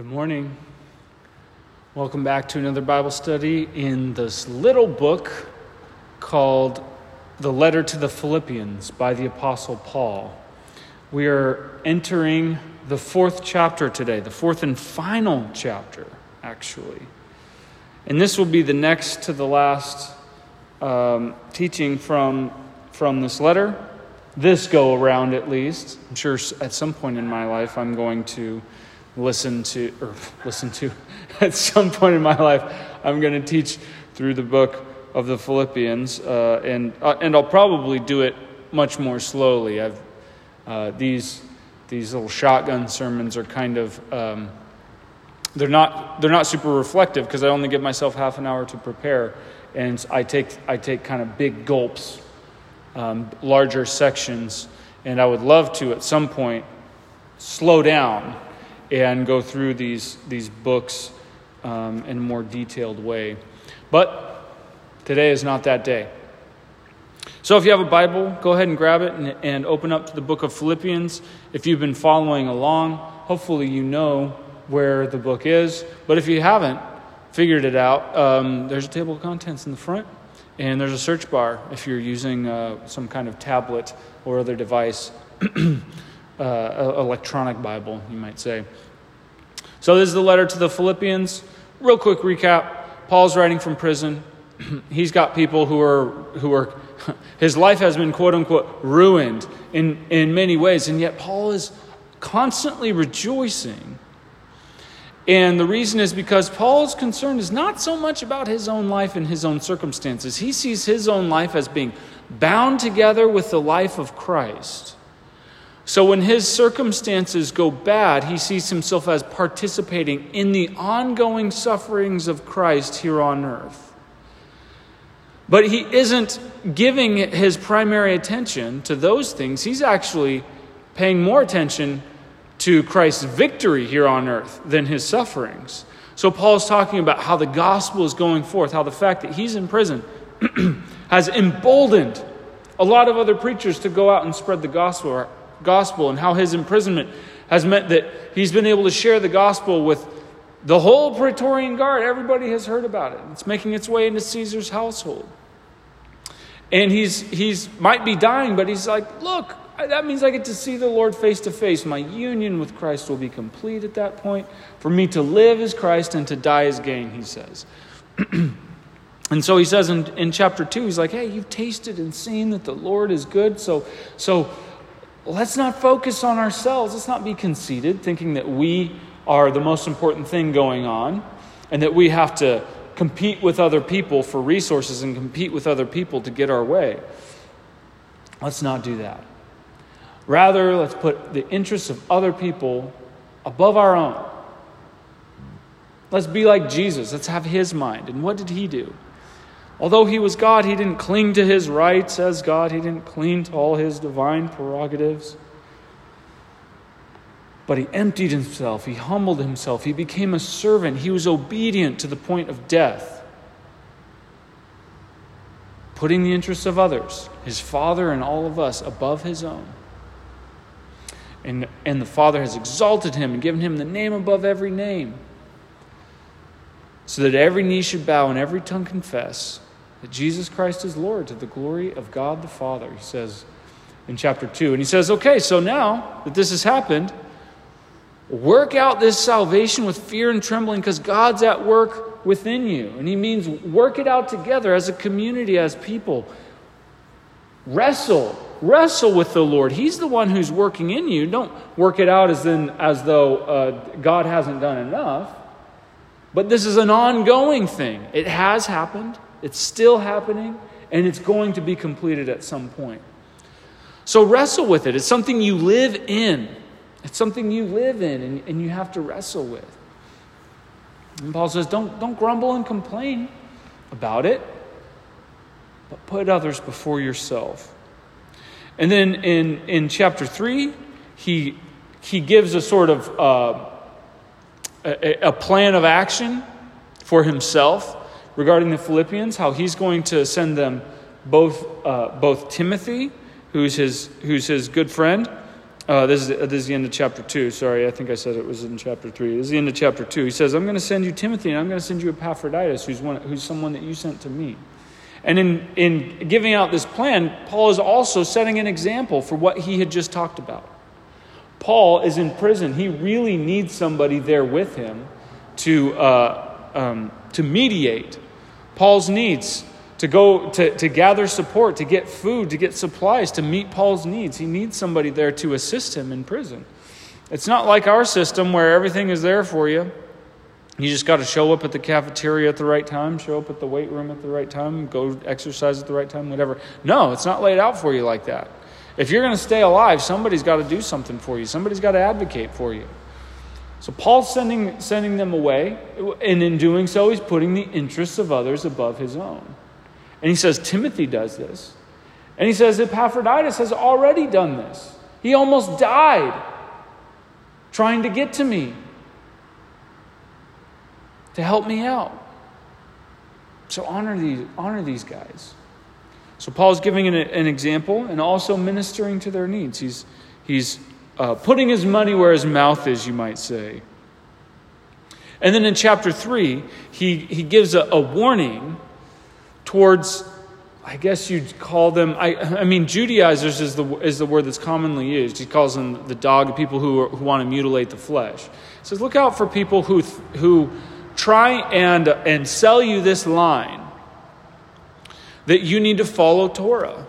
Good morning. Welcome back to another Bible study in this little book called The Letter to the Philippians by the Apostle Paul. We are entering the fourth chapter today, the fourth and final chapter, actually. And this will be the next to the last um, teaching from, from this letter, this go around at least. I'm sure at some point in my life I'm going to listen to, or listen to, at some point in my life, I'm going to teach through the book of the Philippians, uh, and uh, and I'll probably do it much more slowly. I've uh, these these little shotgun sermons are kind of um, they're not they're not super reflective because I only give myself half an hour to prepare, and I take I take kind of big gulps, um, larger sections, and I would love to at some point slow down and go through these, these books um, in a more detailed way. But today is not that day. So if you have a Bible, go ahead and grab it and, and open up to the book of Philippians. If you've been following along, hopefully you know where the book is. But if you haven't figured it out, um, there's a table of contents in the front, and there's a search bar if you're using uh, some kind of tablet or other device. uh, electronic Bible, you might say. So, this is the letter to the Philippians. Real quick recap Paul's writing from prison. He's got people who are, who are, his life has been quote unquote ruined in, in many ways, and yet Paul is constantly rejoicing. And the reason is because Paul's concern is not so much about his own life and his own circumstances. He sees his own life as being bound together with the life of Christ. So when his circumstances go bad, he sees himself as participating in the ongoing sufferings of Christ here on earth. But he isn't giving his primary attention to those things. He's actually paying more attention to Christ's victory here on earth than his sufferings. So Paul's talking about how the gospel is going forth, how the fact that he's in prison has emboldened a lot of other preachers to go out and spread the gospel gospel and how his imprisonment has meant that he's been able to share the gospel with the whole Praetorian Guard. Everybody has heard about it. It's making its way into Caesar's household. And he's, he's might be dying, but he's like, look, that means I get to see the Lord face to face. My union with Christ will be complete at that point. For me to live is Christ and to die is gain, he says. and so he says in, in chapter 2, he's like, hey, you've tasted and seen that the Lord is good. So, so let's not focus on ourselves. Let's not be conceited, thinking that we are the most important thing going on and that we have to compete with other people for resources and compete with other people to get our way. Let's not do that. Rather, let's put the interests of other people above our own. Let's be like Jesus. Let's have his mind. And what did he do? Although he was God, he didn't cling to his rights as God, he didn't cling to all his divine prerogatives. But he emptied himself, he humbled himself, he became a servant, he was obedient to the point of death, putting the interests of others, his Father and all of us, above his own. And, and the Father has exalted him and given him the name above every name, so that every knee should bow and every tongue confess that Jesus Christ is Lord to the glory of God the Father, he says in chapter 2. And he says, okay, so now that this has happened, work out this salvation with fear and trembling because God's at work within you. And he means work it out together as a community, as people. Wrestle. Wrestle with the Lord. He's the one who's working in you. Don't work it out as, in, as though uh, God hasn't done enough. But this is an ongoing thing. It has happened. It's still happening, and it's going to be completed at some point. So wrestle with it. It's something you live in, it's something you live in, and, and you have to wrestle with. And Paul says, don't, don't grumble and complain about it, but put others before yourself. And then in, in chapter 3, he, he gives a sort of uh, a, a plan of action for himself regarding the Philippians, how he's going to send them both, uh, both Timothy, who's his, who's his good friend, uh, this, is, this is the end of chapter 2. Sorry, I think I said it was in chapter 3. This is the end of chapter 2. He says, I'm going to send you Timothy, and I'm going to send you Epaphroditus, who's, one, who's someone that you sent to me. And in, in giving out this plan, Paul is also setting an example for what he had just talked about. Paul is in prison. He really needs somebody there with him to, uh, um, to mediate Paul's needs to go to, to gather support, to get food, to get supplies, to meet Paul's needs. He needs somebody there to assist him in prison. It's not like our system where everything is there for you. You just got to show up at the cafeteria at the right time, show up at the weight room at the right time, go exercise at the right time, whatever. No, it's not laid out for you like that. If you're going to stay alive, somebody's got to do something for you, somebody's got to advocate for you. So Paul's sending, sending them away, and in doing so, he's putting the interests of others above his own. And he says, Timothy does this. And he says, Epaphroditus has already done this. He almost died trying to get to me, to help me out. So honor these, honor these guys. So Paul's giving an, an example and also ministering to their needs. He's, he's uh, putting his money where his mouth is, you might say. And then in chapter 3, he, he gives a, a warning towards, I guess you'd call them, I, I mean, Judaizers is the, is the word that's commonly used. He calls them the dog, people who, who want to mutilate the flesh. He says, look out for people who, who try and, and sell you this line that you need to follow Torah.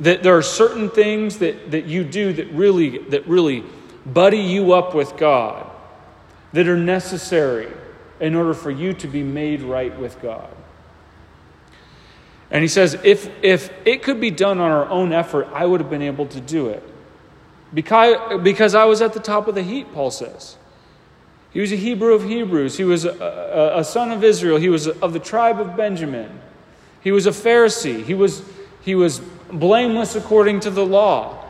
That there are certain things that, that you do that really, that really buddy you up with God, that are necessary in order for you to be made right with God. And he says, if, if it could be done on our own effort, I would have been able to do it. Because, because I was at the top of the heap, Paul says. He was a Hebrew of Hebrews. He was a, a, a son of Israel. He was of the tribe of Benjamin. He was a Pharisee. He was, he was blameless according to the law.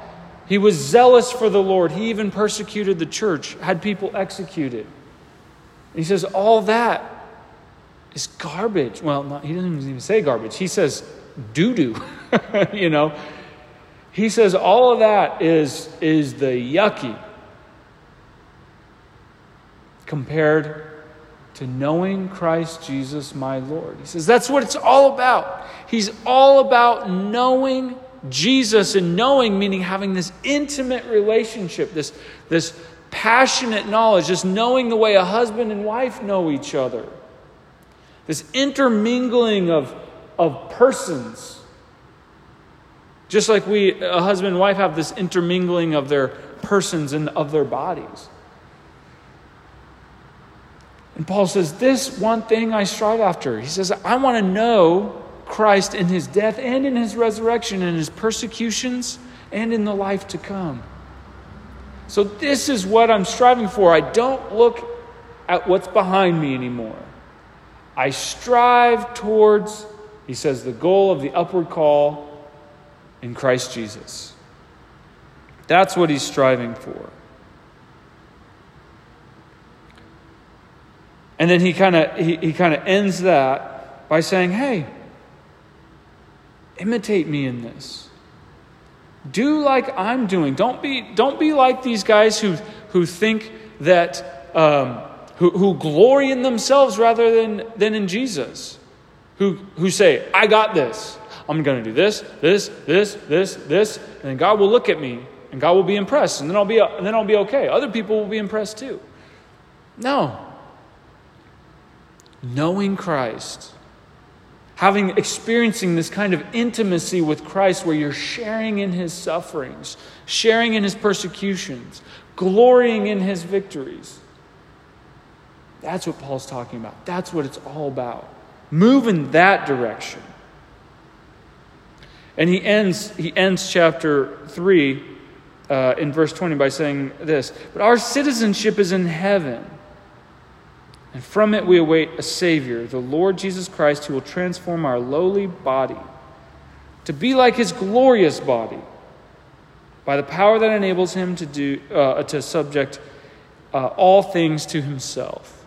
He was zealous for the Lord. He even persecuted the church, had people executed. he says, All that is garbage. Well, not, he doesn't even say garbage. He says doo doo. you know, he says all of that is is the yucky compared to knowing Christ Jesus my Lord. He says that's what it's all about. He's all about knowing Jesus and knowing meaning having this intimate relationship, this this passionate knowledge, just knowing the way a husband and wife know each other. This intermingling of, of persons. Just like we, a husband and wife, have this intermingling of their persons and of their bodies. And Paul says, This one thing I strive after. He says, I want to know Christ in his death and in his resurrection, in his persecutions and in the life to come. So, this is what I'm striving for. I don't look at what's behind me anymore. I strive towards, he says, the goal of the upward call in Christ Jesus. That's what he's striving for. And then he kind of he, he kind of ends that by saying, "Hey, imitate me in this. Do like I'm doing. Don't be don't be like these guys who who think that um, who, who glory in themselves rather than, than in Jesus, who, who say, I got this. I'm going to do this, this, this, this, this, and then God will look at me and God will be impressed, and then I'll be, and then I'll be okay. Other people will be impressed too. No. Knowing Christ, having experiencing this kind of intimacy with Christ where you're sharing in his sufferings, sharing in his persecutions, glorying in his victories. That's what Paul's talking about. That's what it's all about. Move in that direction. And he ends, he ends chapter 3 uh, in verse 20 by saying this But our citizenship is in heaven, and from it we await a Savior, the Lord Jesus Christ, who will transform our lowly body to be like his glorious body by the power that enables him to, do, uh, to subject uh, all things to himself.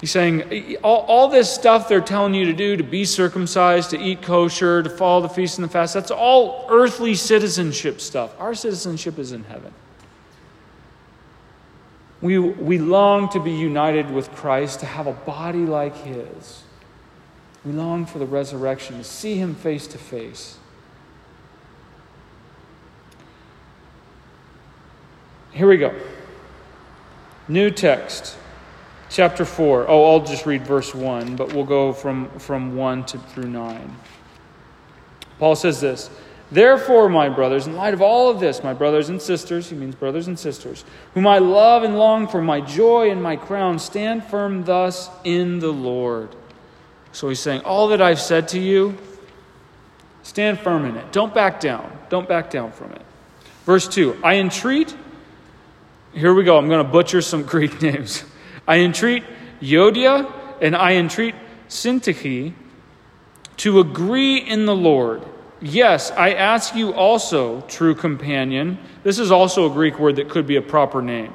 He's saying all, all this stuff they're telling you to do, to be circumcised, to eat kosher, to follow the feast and the fast, that's all earthly citizenship stuff. Our citizenship is in heaven. We, we long to be united with Christ, to have a body like His. We long for the resurrection, to see Him face to face. Here we go. New text, chapter 4. Oh, I'll just read verse 1, but we'll go from, from 1 to through 9. Paul says this Therefore, my brothers, in light of all of this, my brothers and sisters, he means brothers and sisters, whom I love and long for, my joy and my crown, stand firm thus in the Lord. So he's saying, All that I've said to you, stand firm in it. Don't back down. Don't back down from it. Verse 2 I entreat, here we go, I'm going to butcher some Greek names. I entreat Euodia and I entreat Syntyche to agree in the Lord. Yes, I ask you also, true companion. This is also a Greek word that could be a proper name.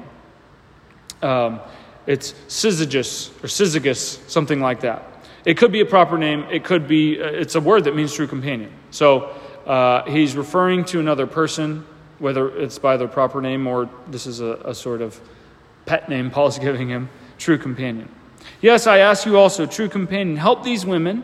Um, it's syzygus or syzygus, something like that. It could be a proper name. It could be, uh, it's a word that means true companion. So uh, he's referring to another person, whether it's by their proper name or this is a, a sort of pet name Paul's giving him, true companion. Yes, I ask you also, true companion, help these women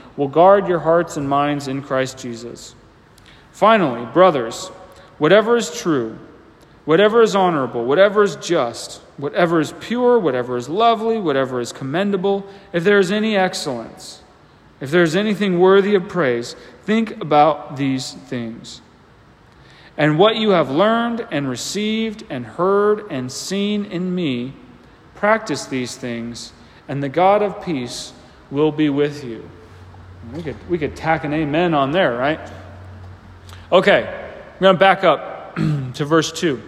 will guard your hearts and minds in Christ Jesus. Finally, brothers, whatever is true, whatever is honorable, whatever is just, whatever is pure, whatever is lovely, whatever is commendable, if there is any excellence, if there is anything worthy of praise, think about these things. And what you have learned and received and heard and seen in me, practice these things, and the God of peace will be with you. We could, we could tack an amen on there, right? Okay, I'm going to back up to verse 2.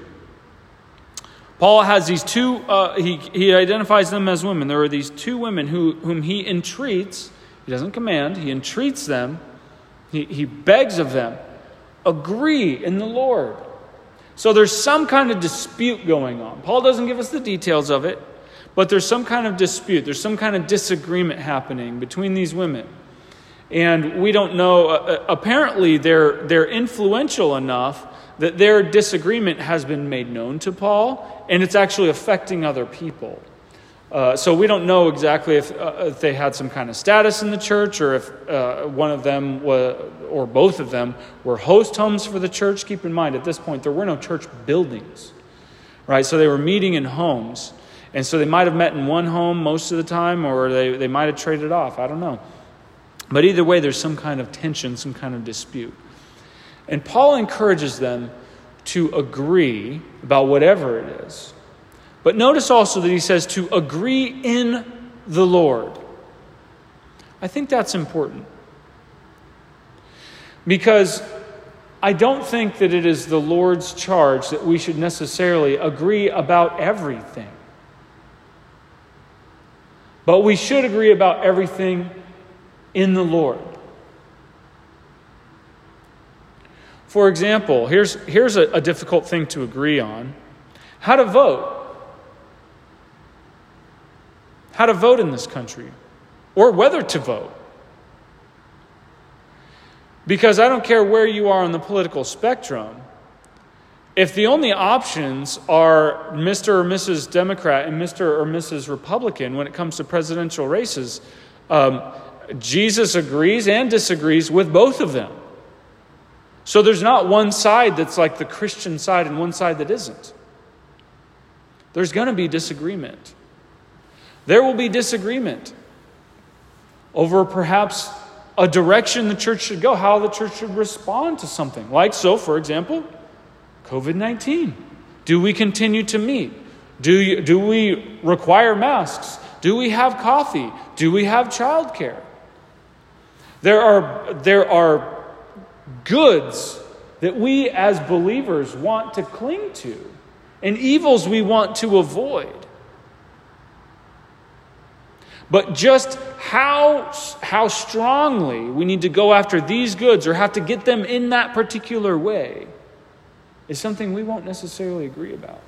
Paul has these two, uh, he, he identifies them as women. There are these two women who, whom he entreats, he doesn't command, he entreats them, he, he begs of them, agree in the Lord. So there's some kind of dispute going on. Paul doesn't give us the details of it, but there's some kind of dispute, there's some kind of disagreement happening between these women. And we don't know, uh, uh, apparently, they're, they're influential enough that their disagreement has been made known to Paul, and it's actually affecting other people. Uh, so we don't know exactly if, uh, if, they had some kind of status in the church or if uh, one of them was, or both of them were host homes for the church. Keep in mind, at this point, there were no church buildings, right? So they were meeting in homes. And so they might have met in one home most of the time, or they, they might have traded off. I don't know. But either way, there's some kind of tension, some kind of dispute. And Paul encourages them to agree about whatever it is. But notice also that he says to agree in the Lord. I think that's important. Because I don't think that it is the Lord's charge that we should necessarily agree about everything. But we should agree about everything in the Lord. For example, here's, here's a, a difficult thing to agree on how to vote. How to vote in this country, or whether to vote. Because I don't care where you are on the political spectrum, if the only options are Mr. or Mrs. Democrat and Mr. or Mrs. Republican when it comes to presidential races, um, Jesus agrees and disagrees with both of them. So there's not one side that's like the Christian side and one side that isn't. There's going to be disagreement. There will be disagreement over perhaps a direction the church should go, how the church should respond to something. Like, so, for example, COVID 19. Do we continue to meet? Do, you, do we require masks? Do we have coffee? Do we have childcare? There are, there are goods that we as believers want to cling to and evils we want to avoid. But just how, how strongly we need to go after these goods or have to get them in that particular way is something we won't necessarily agree about.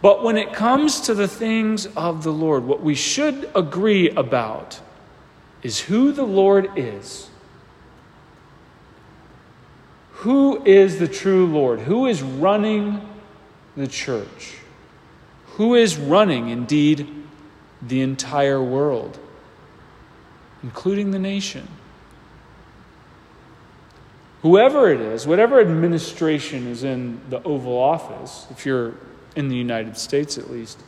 But when it comes to the things of the Lord, what we should agree about is who the Lord is. Who is the true Lord? Who is running the church? Who is running, indeed, the entire world, including the nation? Whoever it is, whatever administration is in the Oval Office, if you're in the United States at least,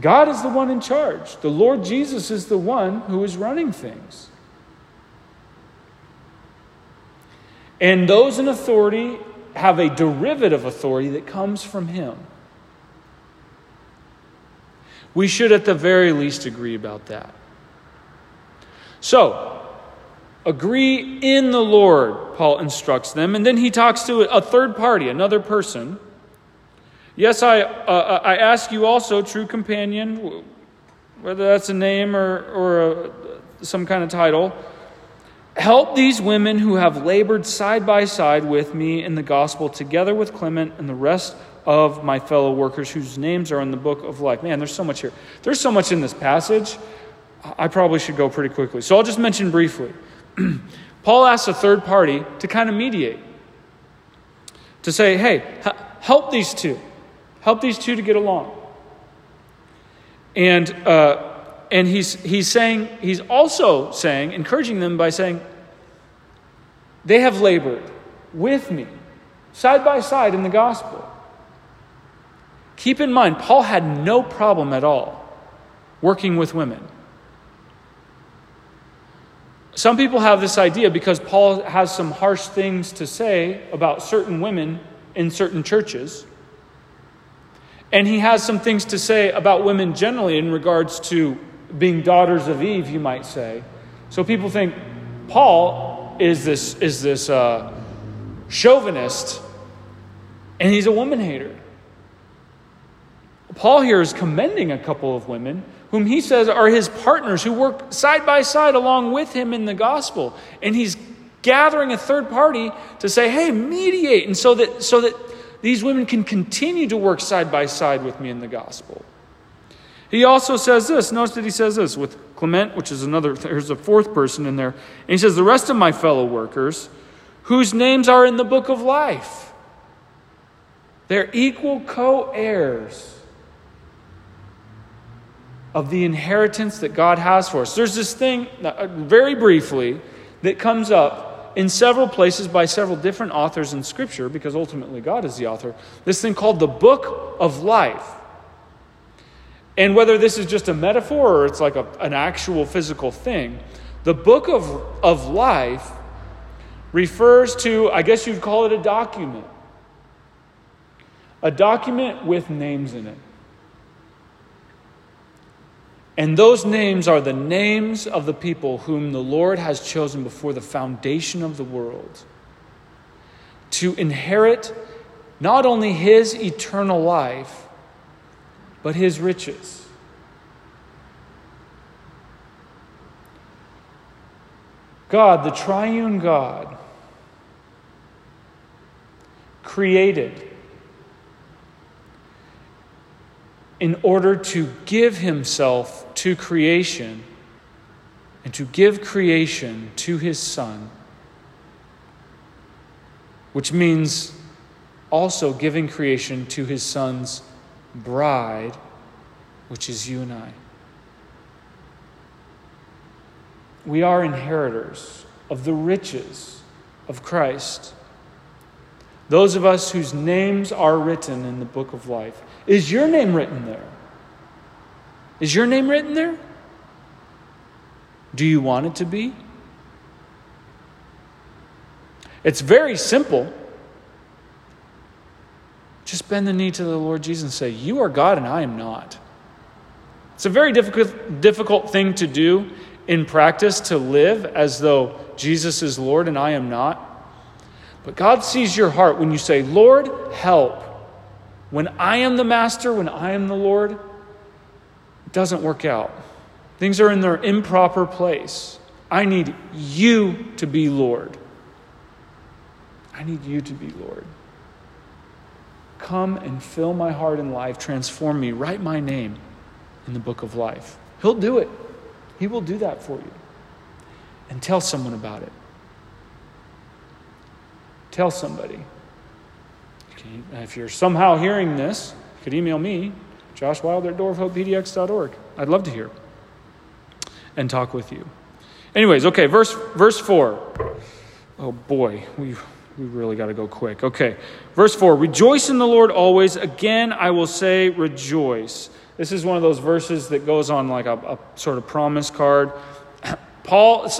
God is the one in charge. The Lord Jesus is the one who is running things. And those in authority have a derivative authority that comes from Him. We should, at the very least, agree about that. So, agree in the Lord, Paul instructs them. And then he talks to a third party, another person. Yes, I, uh, I ask you also, true companion, whether that's a name or, or a, some kind of title, help these women who have labored side by side with me in the gospel, together with Clement and the rest of my fellow workers whose names are in the book of life. Man, there's so much here. There's so much in this passage. I probably should go pretty quickly. So I'll just mention briefly. Paul asks a third party to kind of mediate, to say, hey, help these two. Help these two to get along. And, uh, and he's, he's saying, he's also saying, encouraging them by saying, they have labored with me, side by side in the gospel. Keep in mind, Paul had no problem at all working with women. Some people have this idea because Paul has some harsh things to say about certain women in certain churches and he has some things to say about women generally in regards to being daughters of Eve, you might say. So people think Paul is this, is this uh, chauvinist and he's a woman hater. Paul here is commending a couple of women whom he says are his partners who work side by side along with him in the gospel. And he's gathering a third party to say, hey, mediate. And so that, so that these women can continue to work side by side with me in the gospel. He also says this. Notice that he says this with Clement, which is another, there's a fourth person in there. And he says, The rest of my fellow workers, whose names are in the book of life, they're equal co heirs of the inheritance that God has for us. There's this thing, uh, very briefly, that comes up in several places by several different authors in Scripture, because ultimately God is the author, this thing called the book of life. And whether this is just a metaphor or it's like a, an actual physical thing, the book of, of life refers to, I guess you'd call it a document. A document with names in it. And those names are the names of the people whom the Lord has chosen before the foundation of the world to inherit not only his eternal life, but his riches. God, the triune God, created in order to give himself to creation and to give creation to his Son, which means also giving creation to his Son's bride, which is you and I. We are inheritors of the riches of Christ. Those of us whose names are written in the book of life. Is your name written there? Is your name written there? Do you want it to be? It's very simple. Just bend the knee to the Lord Jesus and say, You are God and I am not. It's a very difficult, difficult thing to do in practice to live as though Jesus is Lord and I am not. But God sees your heart when you say, Lord, help. When I am the master, when I am the Lord, it doesn't work out. Things are in their improper place. I need you to be Lord. I need you to be Lord. Come and fill my heart and life, transform me, write my name in the book of life. He'll do it. He will do that for you. And tell someone about it. Tell somebody. If you're somehow hearing this, you could email me, Josh Wilder at doorofhopepdx.org. I'd love to hear and talk with you. Anyways, okay, verse, verse 4. Oh boy, we, we really got to go quick. Okay, verse 4 Rejoice in the Lord always. Again, I will say, rejoice. This is one of those verses that goes on like a, a sort of promise card. Paul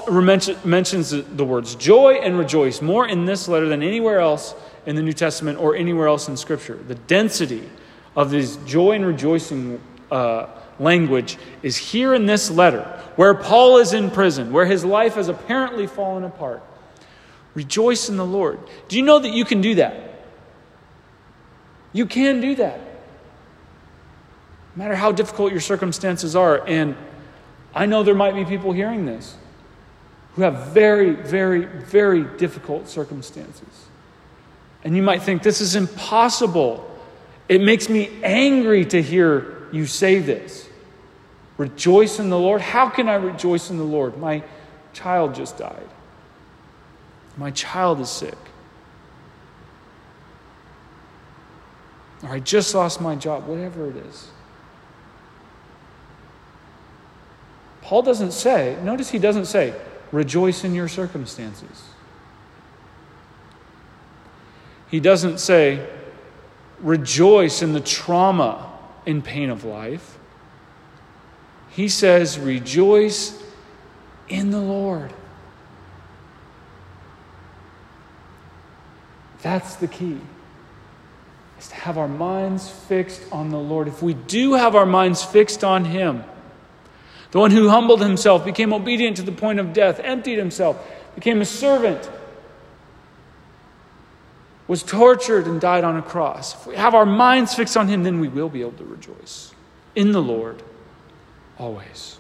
mentions the words joy and rejoice more in this letter than anywhere else in the New Testament or anywhere else in Scripture. The density of this joy and rejoicing uh, language is here in this letter, where Paul is in prison, where his life has apparently fallen apart. Rejoice in the Lord. Do you know that you can do that? You can do that. No matter how difficult your circumstances are. And I know there might be people hearing this who have very, very, very difficult circumstances. And you might think, this is impossible. It makes me angry to hear you say this. Rejoice in the Lord. How can I rejoice in the Lord? My child just died. My child is sick. Or I just lost my job, whatever it is. Paul doesn't say, notice he doesn't say, rejoice in your circumstances. He doesn't say, rejoice in the trauma and pain of life. He says, rejoice in the Lord. That's the key. Is to have our minds fixed on the Lord. If we do have our minds fixed on Him, the one who humbled himself, became obedient to the point of death, emptied himself, became a servant, was tortured, and died on a cross. If we have our minds fixed on him, then we will be able to rejoice in the Lord always.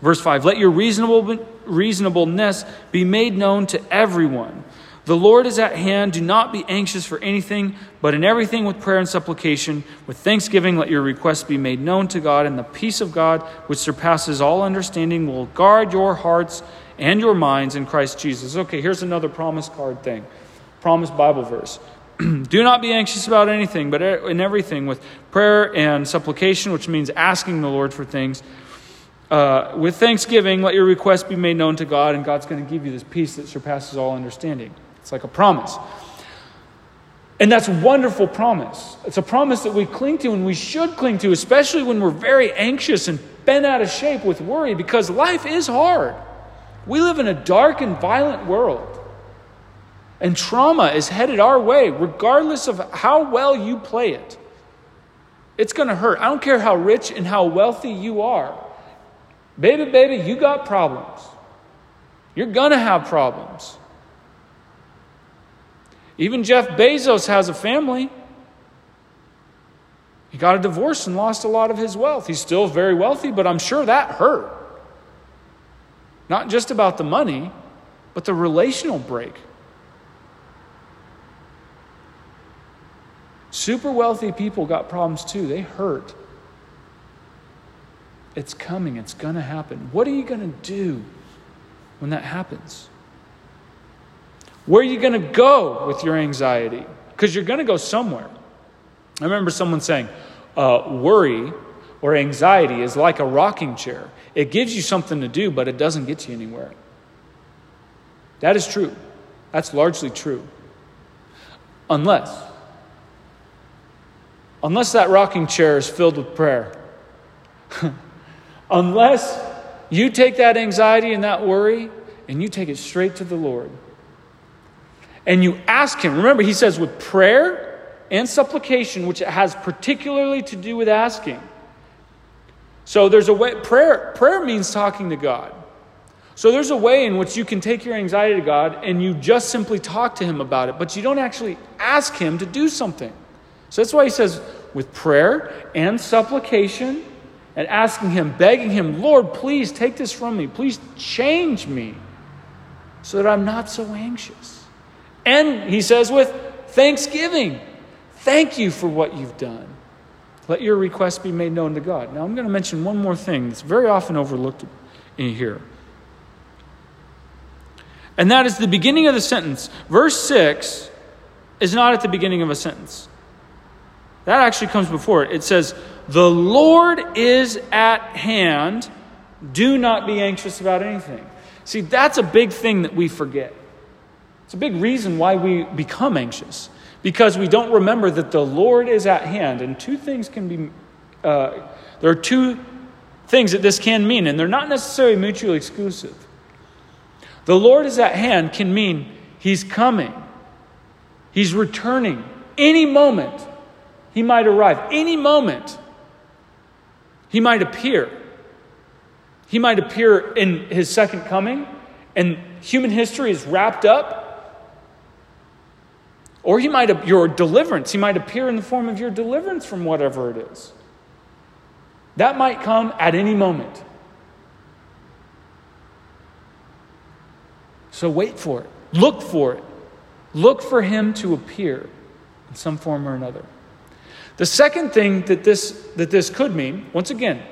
Verse 5 Let your reasonable, reasonableness be made known to everyone. The Lord is at hand. Do not be anxious for anything, but in everything with prayer and supplication, with thanksgiving, let your requests be made known to God, and the peace of God, which surpasses all understanding, will guard your hearts and your minds in Christ Jesus. Okay, here's another promise card thing. Promise Bible verse. Do not be anxious about anything, but in everything with prayer and supplication, which means asking the Lord for things. Uh, with thanksgiving, let your requests be made known to God, and God's going to give you this peace that surpasses all understanding. It's like a promise. And that's a wonderful promise. It's a promise that we cling to and we should cling to, especially when we're very anxious and bent out of shape with worry, because life is hard. We live in a dark and violent world. And trauma is headed our way, regardless of how well you play it. It's going to hurt. I don't care how rich and how wealthy you are. Baby, baby, you got problems. You're going to have problems. Even Jeff Bezos has a family. He got a divorce and lost a lot of his wealth. He's still very wealthy, but I'm sure that hurt. Not just about the money, but the relational break. Super wealthy people got problems too. They hurt. It's coming, it's going to happen. What are you going to do when that happens? Where are you going to go with your anxiety? Because you're going to go somewhere. I remember someone saying, uh, worry or anxiety is like a rocking chair. It gives you something to do, but it doesn't get you anywhere. That is true. That's largely true. Unless, unless that rocking chair is filled with prayer. unless you take that anxiety and that worry and you take it straight to the Lord and you ask Him. Remember, He says with prayer and supplication, which has particularly to do with asking. So there's a way, prayer, prayer means talking to God. So there's a way in which you can take your anxiety to God and you just simply talk to Him about it, but you don't actually ask Him to do something. So that's why He says, with prayer and supplication and asking Him, begging Him, Lord, please take this from me. Please change me so that I'm not so anxious. And He says, with thanksgiving, thank you for what you've done. Let your request be made known to God. Now, I'm going to mention one more thing that's very often overlooked in here. And that is the beginning of the sentence. Verse 6 is not at the beginning of a sentence. That actually comes before it. It says, The Lord is at hand. Do not be anxious about anything. See, that's a big thing that we forget. It's a big reason why we become anxious because we don't remember that the Lord is at hand. And two things can be, uh, there are two things that this can mean, and they're not necessarily mutually exclusive. The Lord is at hand can mean He's coming, He's returning. Any moment, He might arrive. Any moment, He might appear. He might appear in His second coming, and human history is wrapped up. Or he might, your deliverance, he might appear in the form of your deliverance from whatever it is. That might come at any moment. So wait for it. Look for it. Look for him to appear in some form or another. The second thing that this, that this could mean, once again,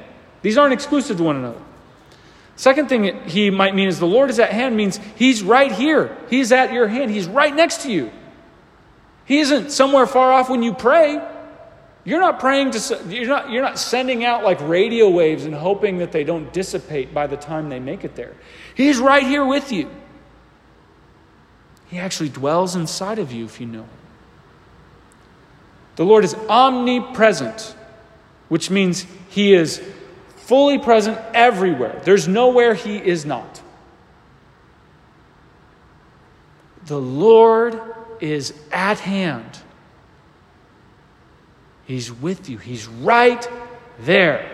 these aren't exclusive to one another. Second thing he might mean is the Lord is at hand means he's right here. He's at your hand. He's right next to you. He isn't somewhere far off when you pray. You're not praying to you're not you're not sending out like radio waves and hoping that they don't dissipate by the time they make it there. He's right here with you. He actually dwells inside of you if you know Him. The Lord is omnipresent, which means He is fully present everywhere. There's nowhere He is not. The Lord is at hand. He's with you, He's right there.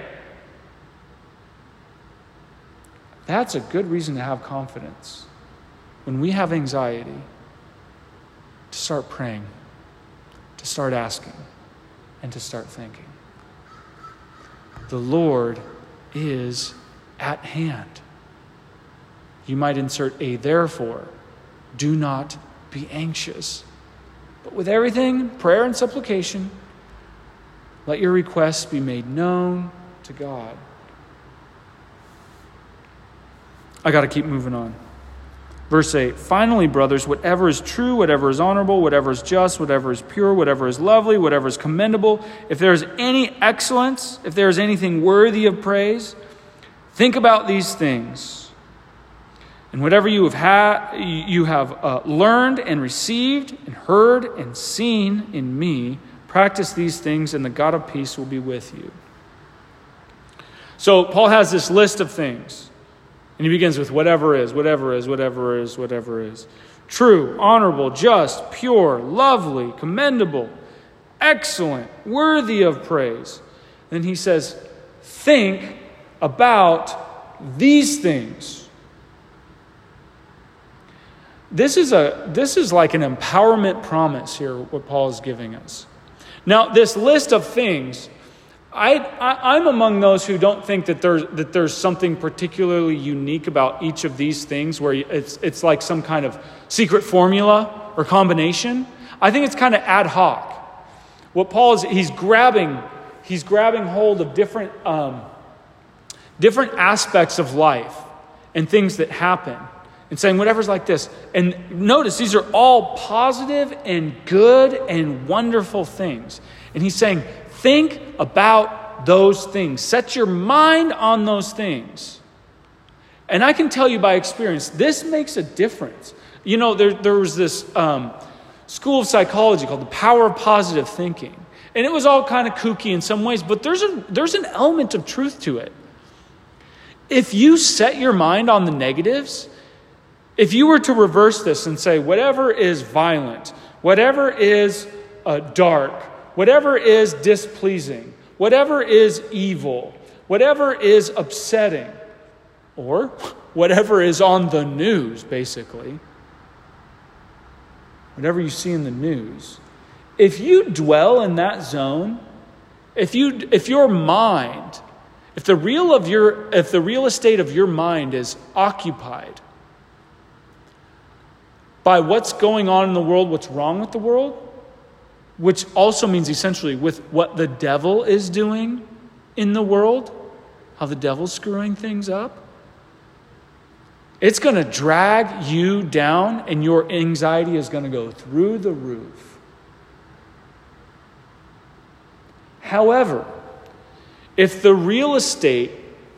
That's a good reason to have confidence when we have anxiety, to start praying, to start asking, and to start thinking. The Lord is at hand. You might insert a therefore. Do not be anxious. But with everything, prayer and supplication, let your requests be made known to God. I got to keep moving on. Verse 8 Finally, brothers, whatever is true, whatever is honorable, whatever is just, whatever is pure, whatever is lovely, whatever is commendable, if there is any excellence, if there is anything worthy of praise, think about these things. And whatever you have, had, you have uh, learned and received and heard and seen in me, practice these things, and the God of peace will be with you. So, Paul has this list of things. And he begins with whatever is, whatever is, whatever is, whatever is. True, honorable, just, pure, lovely, commendable, excellent, worthy of praise. Then he says, think about these things. This is, a, this is like an empowerment promise here, what Paul is giving us. Now, this list of things I, I, am among those who don't think that there's, that there's something particularly unique about each of these things where it's, it's like some kind of secret formula or combination. I think it's kind of ad hoc. What Paul is, he's grabbing, he's grabbing hold of different, um, different aspects of life and things that happen and saying whatever's like this. And notice these are all positive and good and wonderful things. And he's saying, Think about those things. Set your mind on those things. And I can tell you by experience, this makes a difference. You know, there, there was this um, school of psychology called the power of positive thinking. And it was all kind of kooky in some ways, but there's, a, there's an element of truth to it. If you set your mind on the negatives, if you were to reverse this and say, whatever is violent, whatever is uh, dark, whatever is displeasing, whatever is evil, whatever is upsetting, or whatever is on the news, basically, whatever you see in the news, if you dwell in that zone, if, you, if your mind, if the, real of your, if the real estate of your mind is occupied by what's going on in the world, what's wrong with the world, which also means essentially with what the devil is doing in the world, how the devil's screwing things up, it's going to drag you down and your anxiety is going to go through the roof. However, if the real estate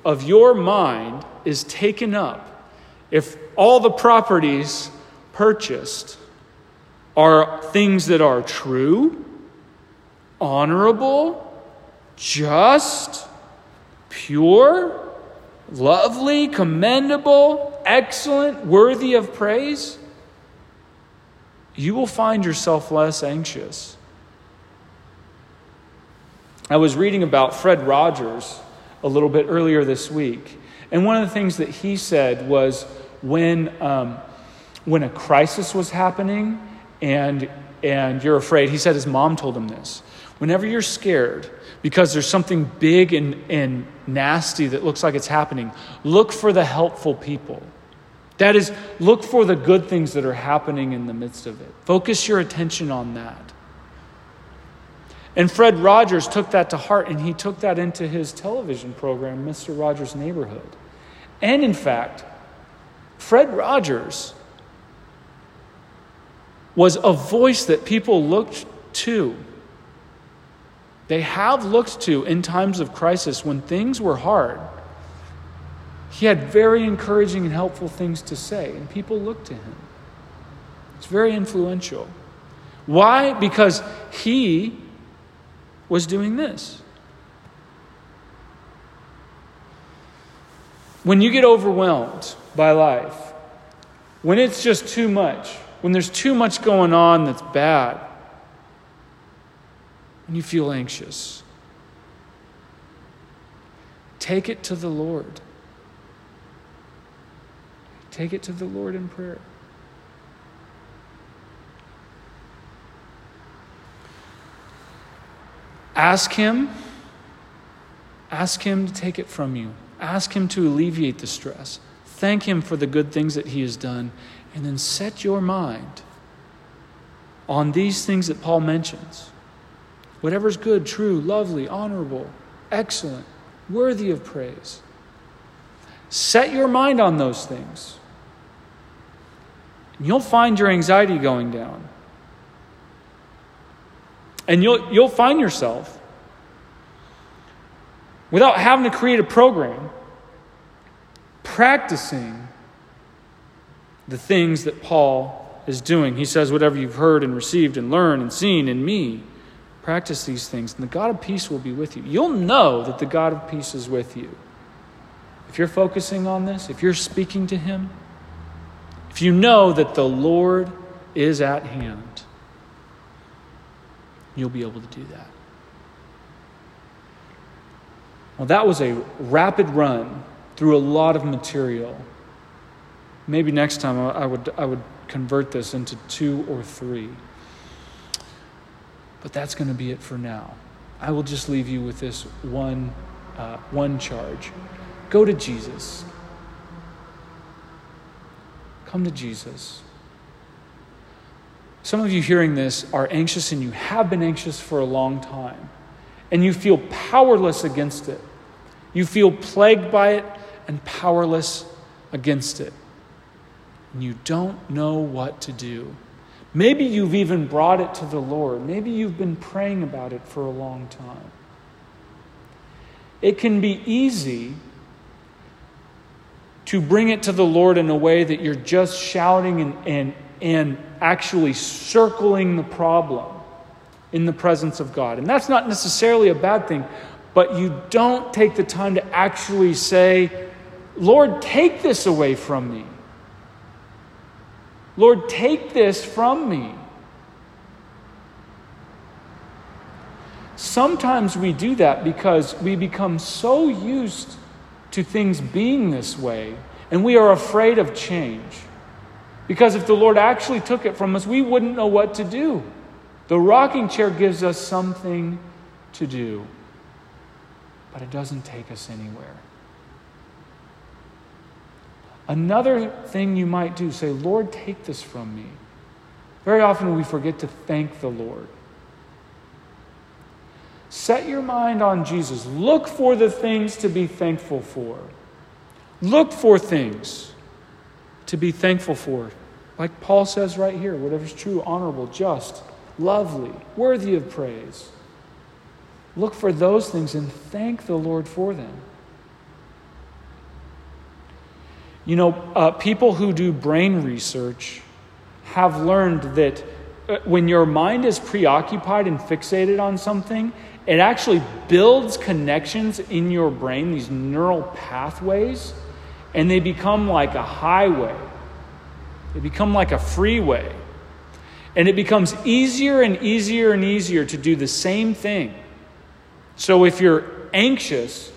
of your mind is taken up, if all the properties purchased are things that are true, honorable, just, pure, lovely, commendable, excellent, worthy of praise, you will find yourself less anxious. I was reading about Fred Rogers a little bit earlier this week, and one of the things that he said was when, um, when a crisis was happening and, and you're afraid, he said his mom told him this. Whenever you're scared because there's something big and, and nasty that looks like it's happening, look for the helpful people. That is, look for the good things that are happening in the midst of it. Focus your attention on that. And Fred Rogers took that to heart and he took that into his television program, Mr. Rogers' Neighborhood. And in fact, Fred Rogers was a voice that people looked to. They have looked to in times of crisis when things were hard. He had very encouraging and helpful things to say, and people looked to him. It's very influential. Why? Because he was doing this. When you get overwhelmed by life, when it's just too much, when there's too much going on that's bad, when you feel anxious, take it to the Lord. Take it to the Lord in prayer. Ask Him. Ask Him to take it from you. Ask Him to alleviate the stress. Thank Him for the good things that He has done. And then set your mind on these things that Paul mentions. Whatever's good, true, lovely, honorable, excellent, worthy of praise. Set your mind on those things. And you'll find your anxiety going down. And you'll, you'll find yourself, without having to create a program, practicing the things that Paul is doing. He says, Whatever you've heard and received and learned and seen in me, practice these things, and the God of peace will be with you. You'll know that the God of peace is with you. If you're focusing on this, if you're speaking to Him, if you know that the Lord is at hand. You'll be able to do that. Well, that was a rapid run through a lot of material. Maybe next time I would, I would convert this into two or three. But that's going to be it for now. I will just leave you with this one, uh, one charge go to Jesus. Come to Jesus. Some of you hearing this are anxious and you have been anxious for a long time, and you feel powerless against it. You feel plagued by it and powerless against it. And you don't know what to do. Maybe you've even brought it to the Lord. Maybe you've been praying about it for a long time. It can be easy to bring it to the Lord in a way that you're just shouting and, and, and actually circling the problem in the presence of God. And that's not necessarily a bad thing, but you don't take the time to actually say, Lord, take this away from me. Lord, take this from me. sometimes we do that because we become so used to things being this way and we are afraid of change. Because if the Lord actually took it from us, we wouldn't know what to do. The rocking chair gives us something to do, but it doesn't take us anywhere. Another thing you might do, say, Lord, take this from me. Very often we forget to thank the Lord. Set your mind on Jesus. Look for the things to be thankful for. Look for things to be thankful for. Like Paul says right here whatever's true, honorable, just, lovely, worthy of praise. Look for those things and thank the Lord for them. You know, uh, people who do brain research have learned that uh, when your mind is preoccupied and fixated on something, it actually builds connections in your brain, these neural pathways, and they become like a highway. They become like a freeway. And it becomes easier and easier and easier to do the same thing. So if you're anxious,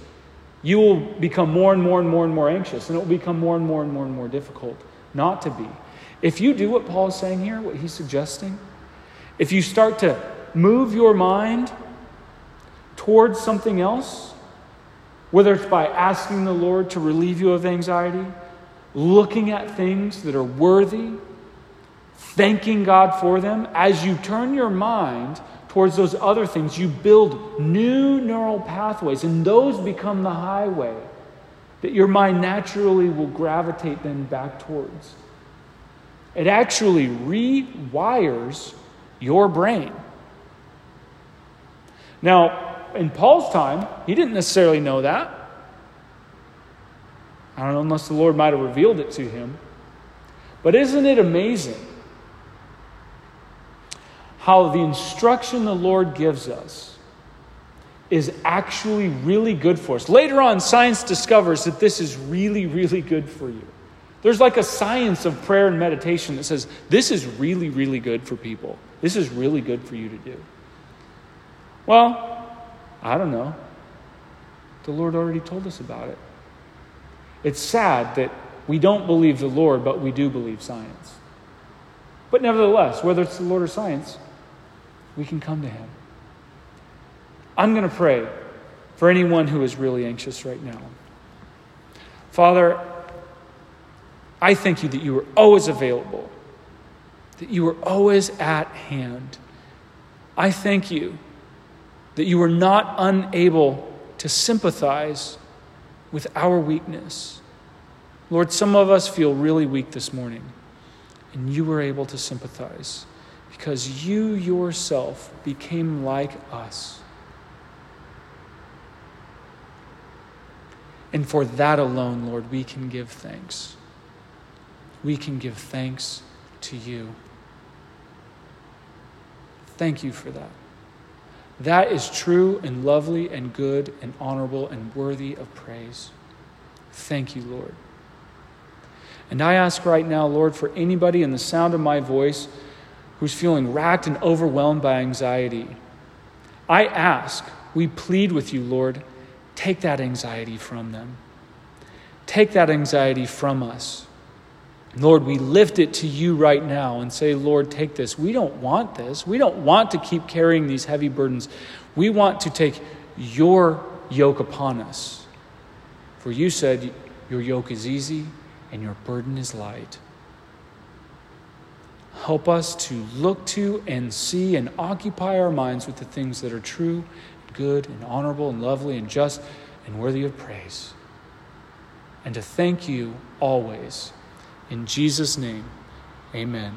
you will become more and more and more and more anxious, and it will become more and more and more and more difficult not to be. If you do what Paul is saying here, what he's suggesting, if you start to move your mind towards something else, whether it's by asking the Lord to relieve you of anxiety, looking at things that are worthy, thanking God for them, as you turn your mind towards those other things, you build new neural pathways, and those become the highway that your mind naturally will gravitate then back towards. It actually rewires your brain. Now, in Paul's time, he didn't necessarily know that. I don't know, unless the Lord might have revealed it to him. But isn't it amazing how the instruction the Lord gives us is actually really good for us? Later on, science discovers that this is really, really good for you. There's like a science of prayer and meditation that says this is really, really good for people. This is really good for you to do. Well, I don't know. The Lord already told us about it. It's sad that we don't believe the Lord, but we do believe science. But nevertheless, whether it's the Lord or science, we can come to Him. I'm going to pray for anyone who is really anxious right now. Father, I thank you that you are always available, that you are always at hand. I thank you that you are not unable to sympathize with our weakness. Lord, some of us feel really weak this morning, and you were able to sympathize because you yourself became like us. And for that alone, Lord, we can give thanks. We can give thanks to you. Thank you for that. That is true and lovely and good and honorable and worthy of praise. Thank you, Lord. And I ask right now, Lord, for anybody in the sound of my voice who's feeling racked and overwhelmed by anxiety, I ask, we plead with you, Lord, take that anxiety from them. Take that anxiety from us. Lord, we lift it to you right now and say, Lord, take this. We don't want this. We don't want to keep carrying these heavy burdens. We want to take your yoke upon us. For you said, Your yoke is easy and your burden is light. Help us to look to and see and occupy our minds with the things that are true, good, and honorable, and lovely, and just, and worthy of praise. And to thank you always in Jesus' name, amen.